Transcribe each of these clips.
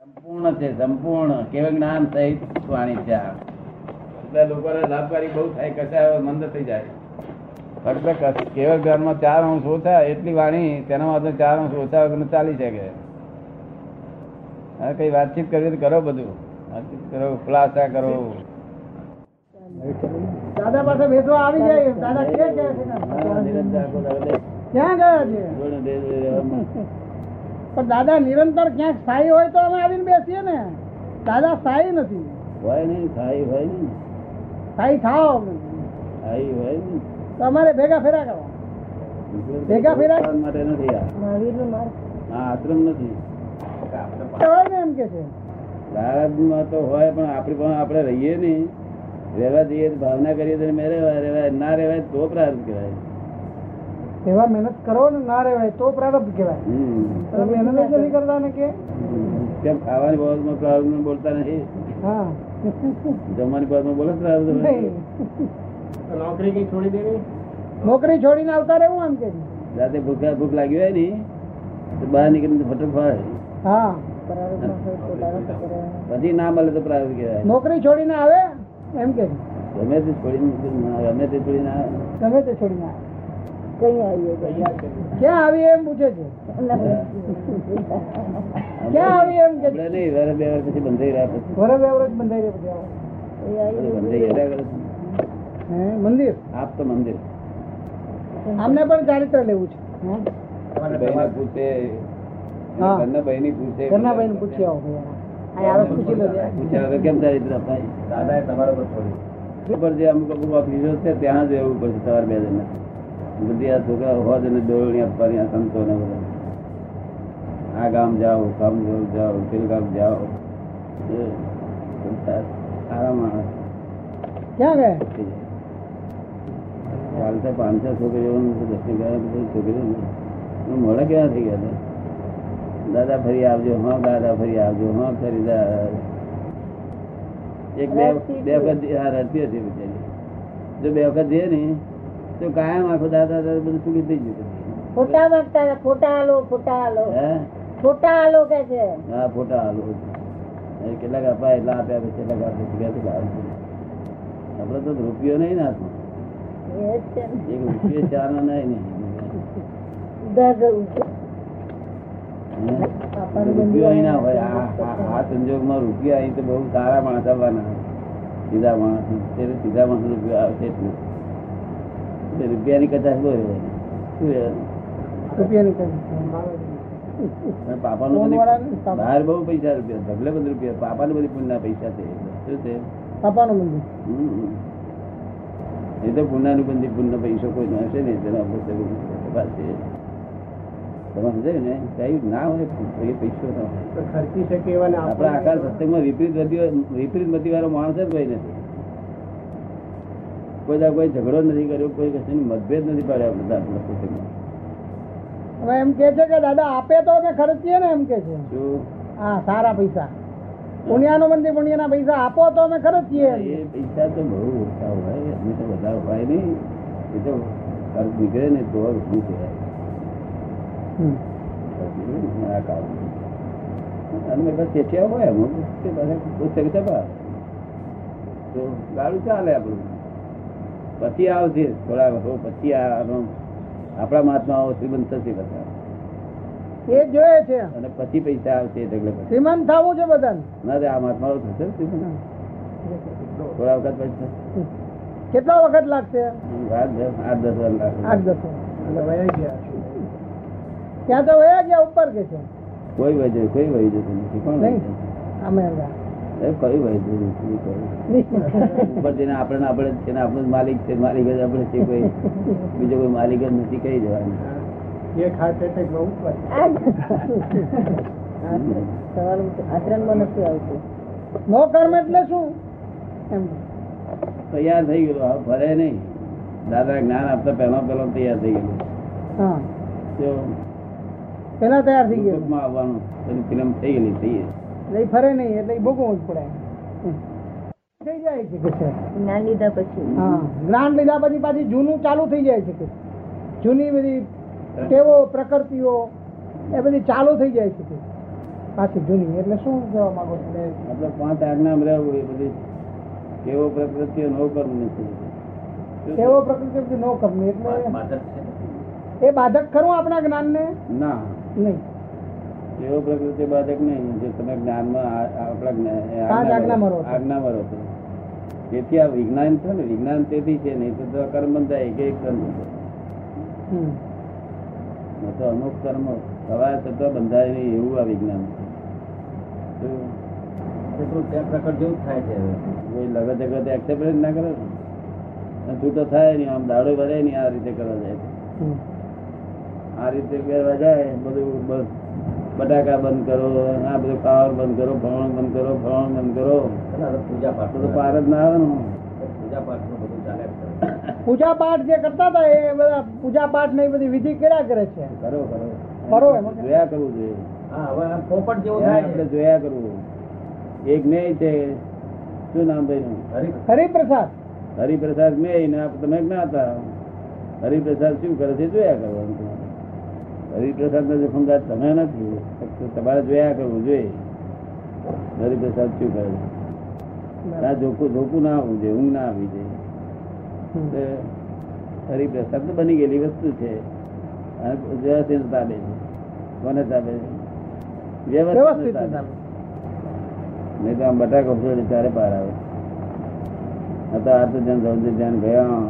સંપૂર્ણ છે સંપૂર્ણ. કેવું જ્ઞાન સહિત વાણી છે આ. એટલે લોકોને લાભકારી બહુ થાય કસાય મંદ થઈ જાય. ફક્ત કેવળ જ્ઞાનમાં ચાર અંશ ઓછા એટલી વાણી તેના માટે ચાર અંશ ઓછા વગર ચાલી શકે. હા કઈ વાતચીત કરવી તો કરો બધું. વાતચીત કરો ખુલાસા કરો. દાદા પાસે વેચવા આવી જાય. દાદા ક્યાં ગયા છે. ક્યાં ગયા છે. પણ દાદા નિરંતર ક્યાંક સ્થાયી હોય તો અમે આવીને બેસીએ ને. દાદા સ્થાયી નથી. હોય નહીં સ્થાયી હોય નહીં સ્થાયી થાવ અમે. થાય હોય નહીં તો અમારે ભેગા ફેરા કરો ભેગા ફેરા? માટે નથી આ. આ આશ્રમ નથી. હોય ને એમ કે છે. પ્રારબ્ધમાં તો હોય પણ આપણી પણ આપણે રહીએ નહીં. રહેવા જઈએ તો ભાવના કરીએ તો મેં રહેવાય રહેવાય ના રહેવાય તો પ્રારબ્ધ કહેવાય એવા મહેનત કરો ને ના રહેવાય તો પ્રારબ્ધ કહેવાય. મહેનત જ નથી કરતા ને કે? કેમ ખાવાની બાબતમાં પ્રારબ્ધ બોલતા નથી? હા. જમવાની બાબતમાં બોલે પ્રારબ્ધ નોકરી કઈ છોડી દેવી? નોકરી છોડીને આવતા રહેવું આમ કે. રાતે ભૂખ ભૂખ લાગી હોય ને તો બહાર નીકળીને ફટક હા. પછી ના મળે તો પ્રારબ્ધ કહેવાય. નોકરી છોડીને આવે એમ કે ગમે તે છોડીને ગમે તે છોડીને આવે. ગમે તે છોડીને આવે. ક્યાં આવીએ એમ પૂછે છે? ક્યાં આવી એમ કે નહીં વર્ષ બે વર્ષ પછી બંધાઈ રહ્યા પછી. બે બંધાઈ પછી. હે મંદિર? આપ તો મંદિર. અમને પણ ચારિત્ર લેવું છે. પૂછે હા. ઘરના બહેની પૂછે ઘરના ભાઈ પૂછી આવો કેમ ચારિત્ર અપાય? દાદાએ તમારા પર છોડી ઉપર જે અમુક અમુક ઓફિસો છે ત્યાં જ રહેવું પડશે સવાર બે જણ. બધી આ છોકરા હોજ અને દોરણી આપવાની આ સંતો ને બધા. આ ગામ જાઓ ગામ જાઓ પેલું ગામ જાઓ. આરામ આવે ક્યાં ગયા થઈ જાય. કાલ તો પાંચસો છોકરીઓ દર્શન કર્યા બધી છોકરીઓ મળે કેવા થઈ ગયા દાદા? ફરી આવજો હા દાદા ફરી આવજો હા ફરી એક બે બે વખત હા, રડતી હતી બિચારી. જો બે વખત જઈએ ને તો કાયમ આખો દાદા દાદા બધું ચૂકી થઈ ગયું ફોટા માંગતા હતા, ફોટા આલો ફોટા આલો. ફોટા આલો કે છે? હા ફોટા આલો. કેટલાક અપાય એટલા આપ્યા પછી કેટલાક આપે છે? આપડે તો રૂપિયો નહીં ને હાથમાં. જ. એક રૂપિયો ચાર નો. નહીં? રૂપિયો ના હોય. આ- સંજોગમાં રૂપિયા અહીં તો બહુ સારા માણસ આવવાના. સીધા માણસ સીધા માણસ રૂપિયો આવશે એટલું એટલે રૂપિયાની કચાશ બહુ રહેવાની. પાપાનું. બહાર બહુ પૈસા રૂપિયા ઢગલે બધું રૂપિયા. પાપાને બધી પુણ્યના પૈસા છે. શું છે? પાપાનું મંદિર. એ તો પુણ્યાનું બંધી પુણ્ય પૈસો કોઈ ન હશે ને તેનો આપણે. તમે સમજાયું ને કઈ ના હોય એ પૈસો ના હોય. ખર્ચી શકે એવા આપણા આકાર સત્સંગમાં વિપરીત વિપરીત મતી વાળો માણસ જ કોઈ નથી કોઈ દાડો કોઈ ઝઘડો નથી કર્યો કોઈ કશાની મતભેદ નથી પાડ્યા બધા હવે એમ કે છે કે દાદા આપે તો અમે ખર્ચીએ ને એમ કે છે. હા સારા પૈસા. પુણ્યાનો મંદિર પુણ્યના પૈસા આપો તો અમે ખર્ચીએ એ પૈસા તો બહુ ઓછા હોય અમે તો બધા હોય નહીં. એ તો ખર્ચ નીકળે ને તો શું કહેવાય. આ કામ. અને બધા ચેઠિયા હોય અમુક તે બધા પુસ્તક તો ગાડું ચાલે આપણું. પછી આવશે થોડા વર્ષો પછી આપણા મહાત્માઓ શ્રીમંત થશે બધા. એ જોયે છે. અને પછી પૈસા આવશે શ્રીમંત થવું છે બધા ના રે આ મહાત્માઓ થશે થોડા વખત પછી કેટલા વખત લાગશે? આઠ દસ વાર લાગશે. આઠ દસ ત્યાં તો વયા ગયા ઉપર કે છે? કોઈ વજે કોઈ વહી જતું નથી. વહી નહીં. અમે ગયા. આપણે આપણે છે ને આપણો માલિક છે માલિક જ આપણે છે કોઈ બીજો કોઈ માલિક જ નથી કહી દેવાનું આચરણમાં નથી આવતું. નો કર્મ એટલે શું? તૈયાર થઈ ગયેલો હવે ફરે નહીં. દાદા જ્ઞાન આપતા પહેલા પહેલા તૈયાર થઈ ગયેલું. પેલા તૈયાર થઈ ગયું આવવાનું એની ફિલ્મ થઈ ગયેલી થઈ એટલે ફરે નહીં એટલે ઈ ભોગવવું જ પડે. થઈ જાય છે કે છે? જ્ઞાન લીધા પછી. હા જ્ઞાન લીધા પછી પાછી જૂનું ચાલુ થઈ જાય છે કે. જૂની બધી ટેવો પ્રકૃતિઓ એ બધી ચાલુ થઈ જાય છે કે. પાછી જૂની એટલે શું કહેવા માંગો છો? આપણે પાંચ આજ્ઞા રહેવું એ બધી કેવો પ્રકૃતિઓ નો કર્મ નથી કેવો પ્રકૃતિ નો કરવું એટલે એ બાધક ખરું આપણા જ્ઞાનને? ના. નહીં. કેવો પ્રકૃતિ બાધક નહીં જે તમે જ્ઞાનમાં આજ્ઞામાં રહો છો. તેથી આ વિજ્ઞાન છે ને વિજ્ઞાન તેથી છે નહીં તો કર્મ બંધાય એક એક કર્મ તો અમુક કર્મ થવા છતાં બંધાય નહીં એવું આ વિજ્ઞાન છે. પ્રકટ જેવું થાય છે કોઈ લગત જગત એક્સેપ્ટ ના કરે છૂટો થાય નહીં આમ દાડો ભરે નહીં આ રીતે કરવા જાય આ રીતે કરવા જાય બધું બસ બટાકા બંધ કરો આ બધું ખાવાનું બંધ કરો ભણ બંધ કરો ભણ બંધ કરો. પૂજા પાઠ તો પાર જ ના આવે ને. પૂજા પાઠનું બધું ચાલે પૂજા પાઠ જે કરતા હતા એ બધા પૂજા પાઠ ને એ બધી વિધિ કર્યા કરે છે? કરો કરો. કરો જોયા કરવું જોઈએ. હા હવે પોપટ જેવું થાય. આપણે જોયા કરવું. એક નેય છે. શું નામ ભાઈ હરી- હરિપ્રસાદ. હરિપ્રસાદ મેય ને આપ તમે જ્ઞાતા હરિપ્રસાદ શું કરે છે? જોયા કરવાનું. હરિપ્રસાદ નો જોખમદાર તમે નથી ફક્ત તમારે જોયા કરવું જોઈએ. હરિપ્રસાદ શું કરે? ના જોખું જોખું ના આવવું જોઈએ ઊંઘ ના આવી જોઈએ હરિપ્રસાદ બની ગયેલી વસ્તુ છે. અને વ્યવસ્થિત તાબે છે. કોને તાબે છે વ્યવસ્થિત નહીં તો આમ બટાકો ફોડે ત્યારે પાર આવે. આ તો જન ધ્યાન ગયા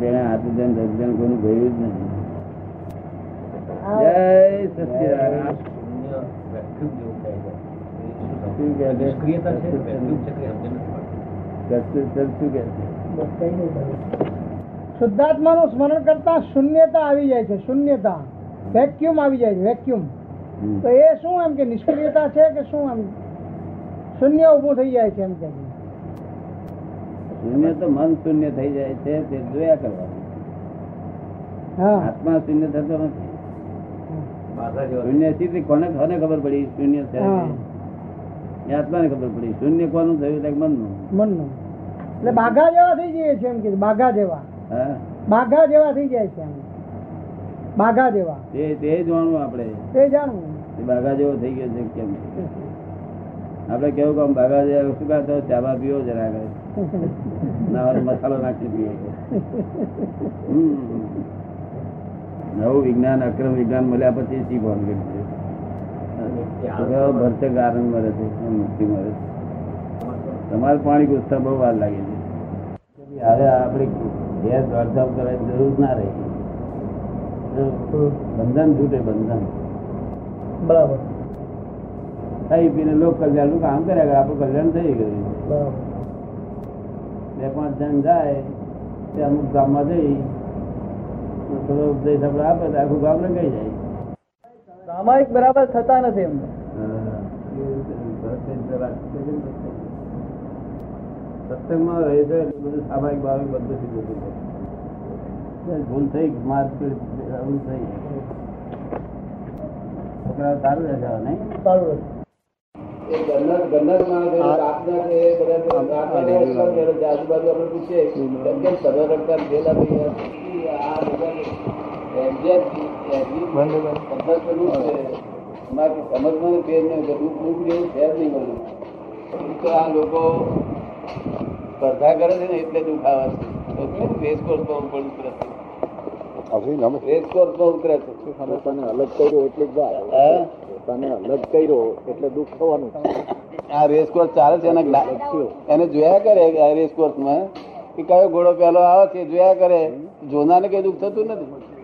પેલા આ તો જન ધ્યાન કોઈનું ગયું જ નથી. જય સચિદાનંદ શૂન્ય vacuum જેવું થાય છે. એ શું કહે છે? નિષ્ક્રિયતા છે vacuum છે કે સમજ નથી પડતી. સત્સંગ શું કહે છે શુદ્ધાત્માનું સ્મરણ કરતા શૂન્યતા આવી જાય છે શૂન્યતા વેક્યુમ આવી જાય છે વેક્યુમ તો એ શું એમ કે નિષ્ક્રિયતા છે કે શું એમ શૂન્ય ઊભું થઈ જાય છે એમ કે શૂન્ય તો મન શૂન્ય થઈ જાય છે તે જોયા કરવાનું હા આત્મા શૂન્ય થતો નથી શૂન્ય સ્થિતિ કોને કોને ખબર પડી? શૂન્ય એ આત્માને ખબર પડી. શૂન્ય કોનું થયું? એટલે મનનું. મનનું. એટલે બાઘા જેવા થઈ જાય છે એમ કે બાઘા જેવા. બાઘા જેવા થઈ જાય છે બાઘા જેવા. તે તે જાણવું આપણે. તે જાણવું. બાગા જેવો થઈ ગયો છે કેમ? આપણે કેવું કામ બાઘા જેવા શું કાતો ચાબા પીવો જરા ના મસાલો નાખી પીવો હમ. નવું વિજ્ઞાન અક્રમ વિજ્ઞાન મળ્યા પછી શીખવાનું કે છે કેવો ભરચક આનંદ મળે છે? મુક્તિ મળે છે? તમારે પાણી ગુસ્સા બહુ વાર લાગે છે. હવે આપણે ગેસ દોડધામ કરવાની જરૂર ના રહી. બંધન છૂટે બંધન. બરાબર. ખાઈ પીને લોક કલ્યાણનું કામ કર્યા કરે આપણું કલ્યાણ થઈ ગયું. બરાબર. બે પાંચ જણ જાય તે અમુક ગામમાં જઈ થોડો ઉપદેશ આપણે આપે તો આખું ગામ રંગાઈ જાય. સામાયિક બરાબર થતા નથી એમ. સત્સંગમાં રહે છે એટલે બધું સ્વાભાવિક ભાવિક બધું સીધું થઈ જાય ભૂલ થઈ માર આવું થઈ. છોકરા સારું રહે છે નહીં? સારું આજુબાજુ આપણે પૂછીએ કેમ કેમ સભા રખતા થયેલા ભાઈ આ બધા પદ્ધત પેલું છે અમારે સમજવાનું ફેર નહીં દુઃખ જેવું છે જ નહીં બધું તો આ લોકો સ્પર્ધા કરે છે ને એટલે દુઃખ આવે છે તો રેસકોર્સ પર ઉપર ઉતરે છે. રેસકોર્સ પર ઉતરે અલગ કર્યો એટલે વાર અલગ કર્યો એટલે દુઃખ થવાનું આ રેસકોર્સ ચાલે છે એના એને જોયા કરે આ રેસકોર્સમાં કે કયો ઘોડો પહેલો આવે છે જોયા કરે જોનાને કઈ દુઃખ થતું નથી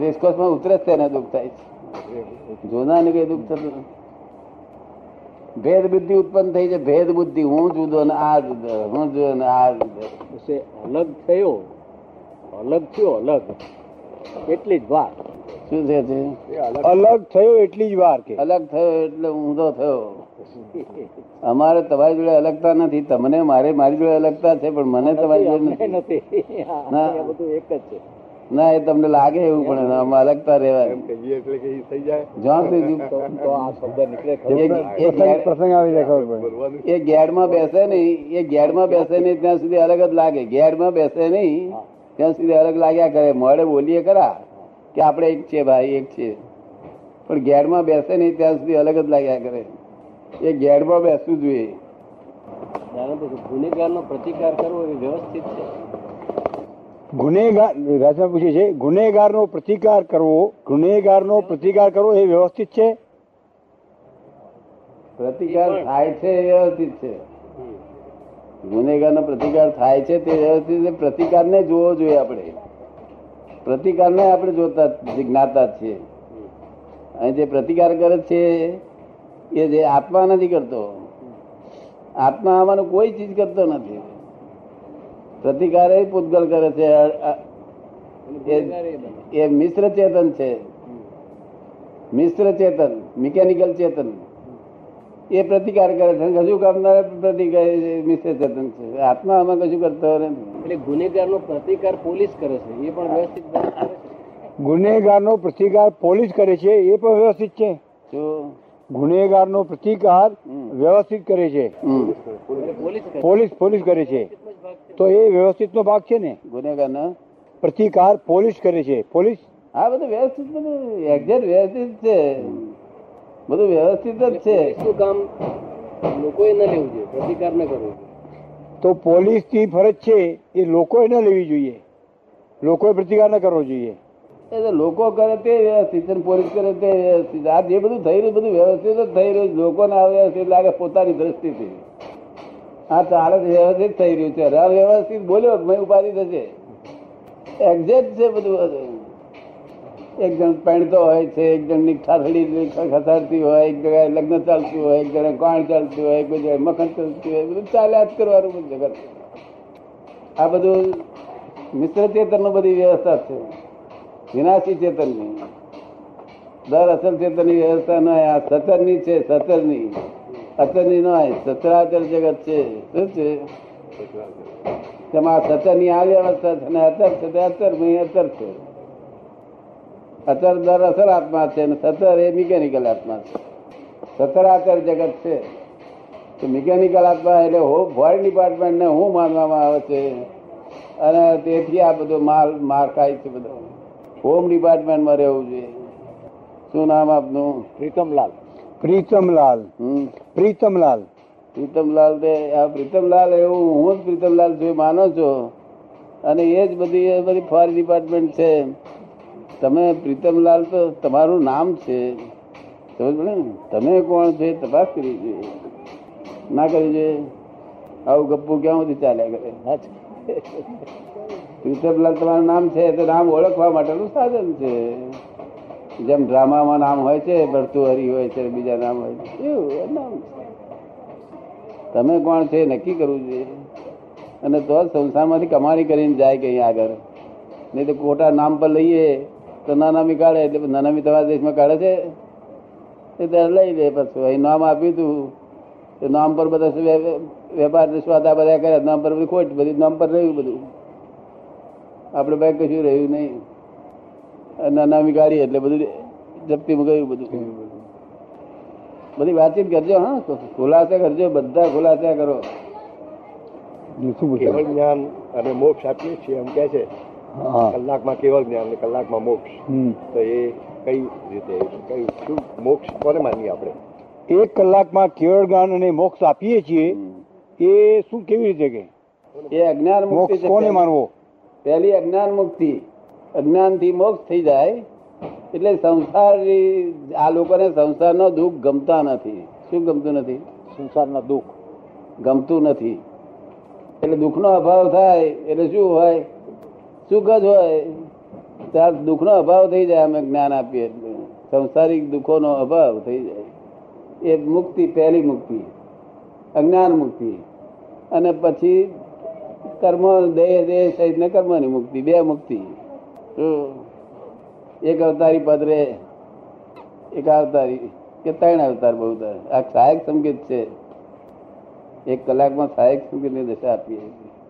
રેસકોર્સમાં ઉતરે જ તેને દુઃખ થાય. છે જોનાને કઈ દુઃખ થતું ભેદ બુદ્ધિ ઉત્પન્ન થઈ છે ભેદ બુદ્ધિ હું જુદો ને આ જુદો હું જુદો ને આ જુદો. અલગ થયો. અલગ થયો અલગ. એટલી જ વાર. શું છે અલગ થયો. એટલી જ વાર કે. અલગ થયો એટલે ઊંધો થયો. અમારે તમારી જોડે અલગતા નથી. તમને મારે મારી જોડે અલગતા છે પણ મને તમારી જોડે નથી. નથી. ના. બધું એક જ છે. ના એ તમને લાગે એવું પણ આમાં અલગતા રહેવાય એટલે કે થઈ જાય. જ્યાં સુધી તો તો આ શબ્દ નીકળે એ- ગેડમાં પ્રસંગ આવી જાય ખબર એ ગેડમાં બેસે નહીં એ ગેડમાં બેસે નહીં ત્યાં સુધી અલગ જ લાગે. ગેડમાં બેસે નહીં ત્યાં સુધી અલગ લાગ્યા કરે. મોડે બોલીએ ખરા કે આપણે એક છે ભાઈ એક છે. પણ ગેડમાં બેસે નહીં ત્યાં સુધી અલગ જ લાગ્યા કરે. એ ગેડમાં બેસવું જોઈએ. ગુનેગારનો પ્રતિકાર કરવો એ વ્યવસ્થિત છે. ગુનેગાર રાજમાં પૂછે છે, ગુનેગારનો પ્રતિકાર કરવો, ગુનેગારનો પ્રતિકાર કરવો એ વ્યવસ્થિત છે? પ્રતિકાર થાય છે વ્યવસ્થિત છે. ગુનેગારનો પ્રતિકાર થાય છે તે વ્યવસ્થિત. પ્રતિકારને જોવો જોઈએ આપણે. પ્રતિકારને આપણે જોતા જ્ઞાતા છીએ. અને જે પ્રતિકાર કરે છે એ જે આત્મા નથી કરતો. આત્મા આવવાનું કોઈ ચીજ કરતો નથી. પ્રતિકાર એ પૂતગલ કરે છે ગુનેગાર એ મિશ્ર ચેતન છે. મિશ્ર ચેતન મિકેનિકલ ચેતન. એ પ્રતિકાર કરે છે. કશું કામનાર પ્રતિકાર મિશ્ર ચેતન છે. આત્મા આમાં કશું કરતો નથી. એટલે ગુનેગારનો પ્રતિકાર પોલીસ કરે છે. એ પણ વ્યવસ્થિત ગુનેગાર નો ગુનેગારનો પ્રતિકાર પોલીસ કરે છે એ પણ વ્યવસ્થિત છે. ગુનેગાર ગુનેગારનો પ્રતિકાર વ્યવસ્થિત કરે છે. પોલીસ પોલીસ કરે છે. તો એ વ્યવસ્થિત નો ભાગ છે ને? ગુનેગારના. પ્રતિકાર પોલીસ કરે છે. પોલીસ? હા બધું વ્યવસ્થિત બધું એક્ઝેક્ટ વ્યવસ્થિત છે. બધું વ્યવસ્થિત જ છે. શું કામ? લોકોએ ન લેવું જોઈએ. પ્રતિકાર ન કરવો જોઈએ. તો પોલીસની ફરજ છે એ લોકોએ ન લેવી જોઈએ. લોકોએ પ્રતિકાર ન કરવો જોઈએ. એટલે તો લોકો કરે તે વ્યવસ્થિત પોલીસ કરે તે વ્યવસ્થિત આ જે બધું થઈ રહ્યું બધું વ્યવસ્થિત જ થઈ રહ્યું છે. લોકોને આ વ્યવસ્થિત લાગે પોતાની દ્રષ્ટિથી. આ ચાલે વ્યવસ્થિત થઈ રહ્યું છે. આ વ્યવસ્થિત બોલ્યો મેં ઉપાધિ થશે. એક્ઝેક્ટ છે બધું એક જણ પહેણતો હોય છે એક જણની ખાથડી ખસાડતી હોય, એક જગ્યાએ લગ્ન ચાલતું હોય, એક જગ્યાએ કોણ ચાલતું હોય, કોઈ જગ્યાએ મખણ ચાલતું હોય બધું ચાલ્યા જ કરવાનું બધું જગત. આ બધું મિશ્ર ચેતન બધી વ્યવસ્થા છે. વિનાશી ચેતનની. દર અસલ ચેતનની વ્યવસ્થા ન આ સતરની છે, સતરની. અતરની ન હોય સચરાચર જગત છે. શું છે? તેમાં સતરની આવી અવસ્થા છે અને અતર છે, તે અતર અતર છે. અતર દર અસર આત્મા છે અને સતર એ મિકેનિકલ આત્મા છે. સતરાચર જગત છે. તો મિકેનિકલ આત્મા એટલે ફોરેન ડિપાર્ટમેન્ટ ને હું માનવામાં આવે છે. અને તેથી આ બધો માલ, માર ખાય છે બધો. હોમ ડિપાર્ટમેન્ટમાં રહેવું જોઈએ. શું નામ આપનું? પ્રીતમલાલ. પ્રીતમલાલ. હમ. પ્રીતમલાલ. પ્રીતમલાલ તે આ પ્રીતમલાલ એવું હું જ પ્રીતમલાલ છું માનો છો? અને એ જ બધી એ બધી ફોરેન ડિપાર્ટમેન્ટ છે. તમે પ્રીતમલાલ તો તમારું નામ છે. સમજ ને? તમે કોણ છે તપાસ કરવી જોઈએ. ના કરવી જોઈએ? આવું ગપ્પુ ક્યાં સુધી ચાલ્યા કરે? પ્રીતમલાલ તમારું નામ છે તો નામ ઓળખવા માટેનું સાધન છે. જેમ ડ્રામામાં નામ હોય છે, ભરતુહરી હોય છે, બીજા નામ હોય છે, એવું નામ તમે કોણ છે, નક્કી કરવું જોઈએ. અને તો સંસારમાંથી કમાણી કરીને જાય કઈ આગળ. નહીં તો ખોટા નામ પર લઈએ, તો નાનામી કાઢે, એટલે નાનામી તમારા દેશમાં કાઢે છે? એ ત્યારે લઈ લે પછી. અહીં નામ આપ્યું હતું એ નામ પર બધા વેપાર સ્વાદા બધા કર્યા, નામ પર બધી ખોટ, બધી નામ પર રહ્યું બધું. આપણે ભાઈ કશું રહ્યું નહીં. નાનામી ગાડી એટલે બધું જપ્તી મુકાયું બધું. બધી. વાતચીત કરજો હા. ખુલાસા કરજો બધા ખુલાસા કરો. કેવળ જ્ઞાન અને મોક્ષ આપીએ છીએ એમ કે છે. કલાકમાં કેવળ જ્ઞાન અને કલાકમાં મોક્ષ. તો એ કઈ રીતે કઈ શું મોક્ષ કોને માનીએ આપણે? એક કલાકમાં કેવળ જ્ઞાન અને મોક્ષ આપીએ છીએ એ શું કેવી રીતે કે? એ અજ્ઞાન મુક્તિ કોને માનવો? પહેલી અજ્ઞાન મુક્તિ. અજ્ઞાનથી મોક્ષ થઈ જાય એટલે સંસાર આ લોકોને સંસારનો દુઃખ ગમતા નથી. શું ગમતું નથી? સંસારના દુઃખ. ગમતું નથી. એટલે દુઃખનો અભાવ થાય એટલે શું હોય? સુખ જ હોય. ત્યાં દુઃખનો અભાવ થઈ જાય અમે જ્ઞાન આપીએ એટલે. સંસારિક દુઃખોનો અભાવ થઈ જાય. એ મુક્તિ પહેલી મુક્તિ. અજ્ઞાન મુક્તિ. અને પછી કર્મ દેહ દેહ સહિતને કર્મની મુક્તિ બે મુક્તિ? એક અવતારી પદ રે. એક અવતારી. કે ત્રણ અવતાર બહુ આ સહાયક સંકેત છે. એક કલાકમાં સહાયક સંકેતની દશા આપીએ છીએ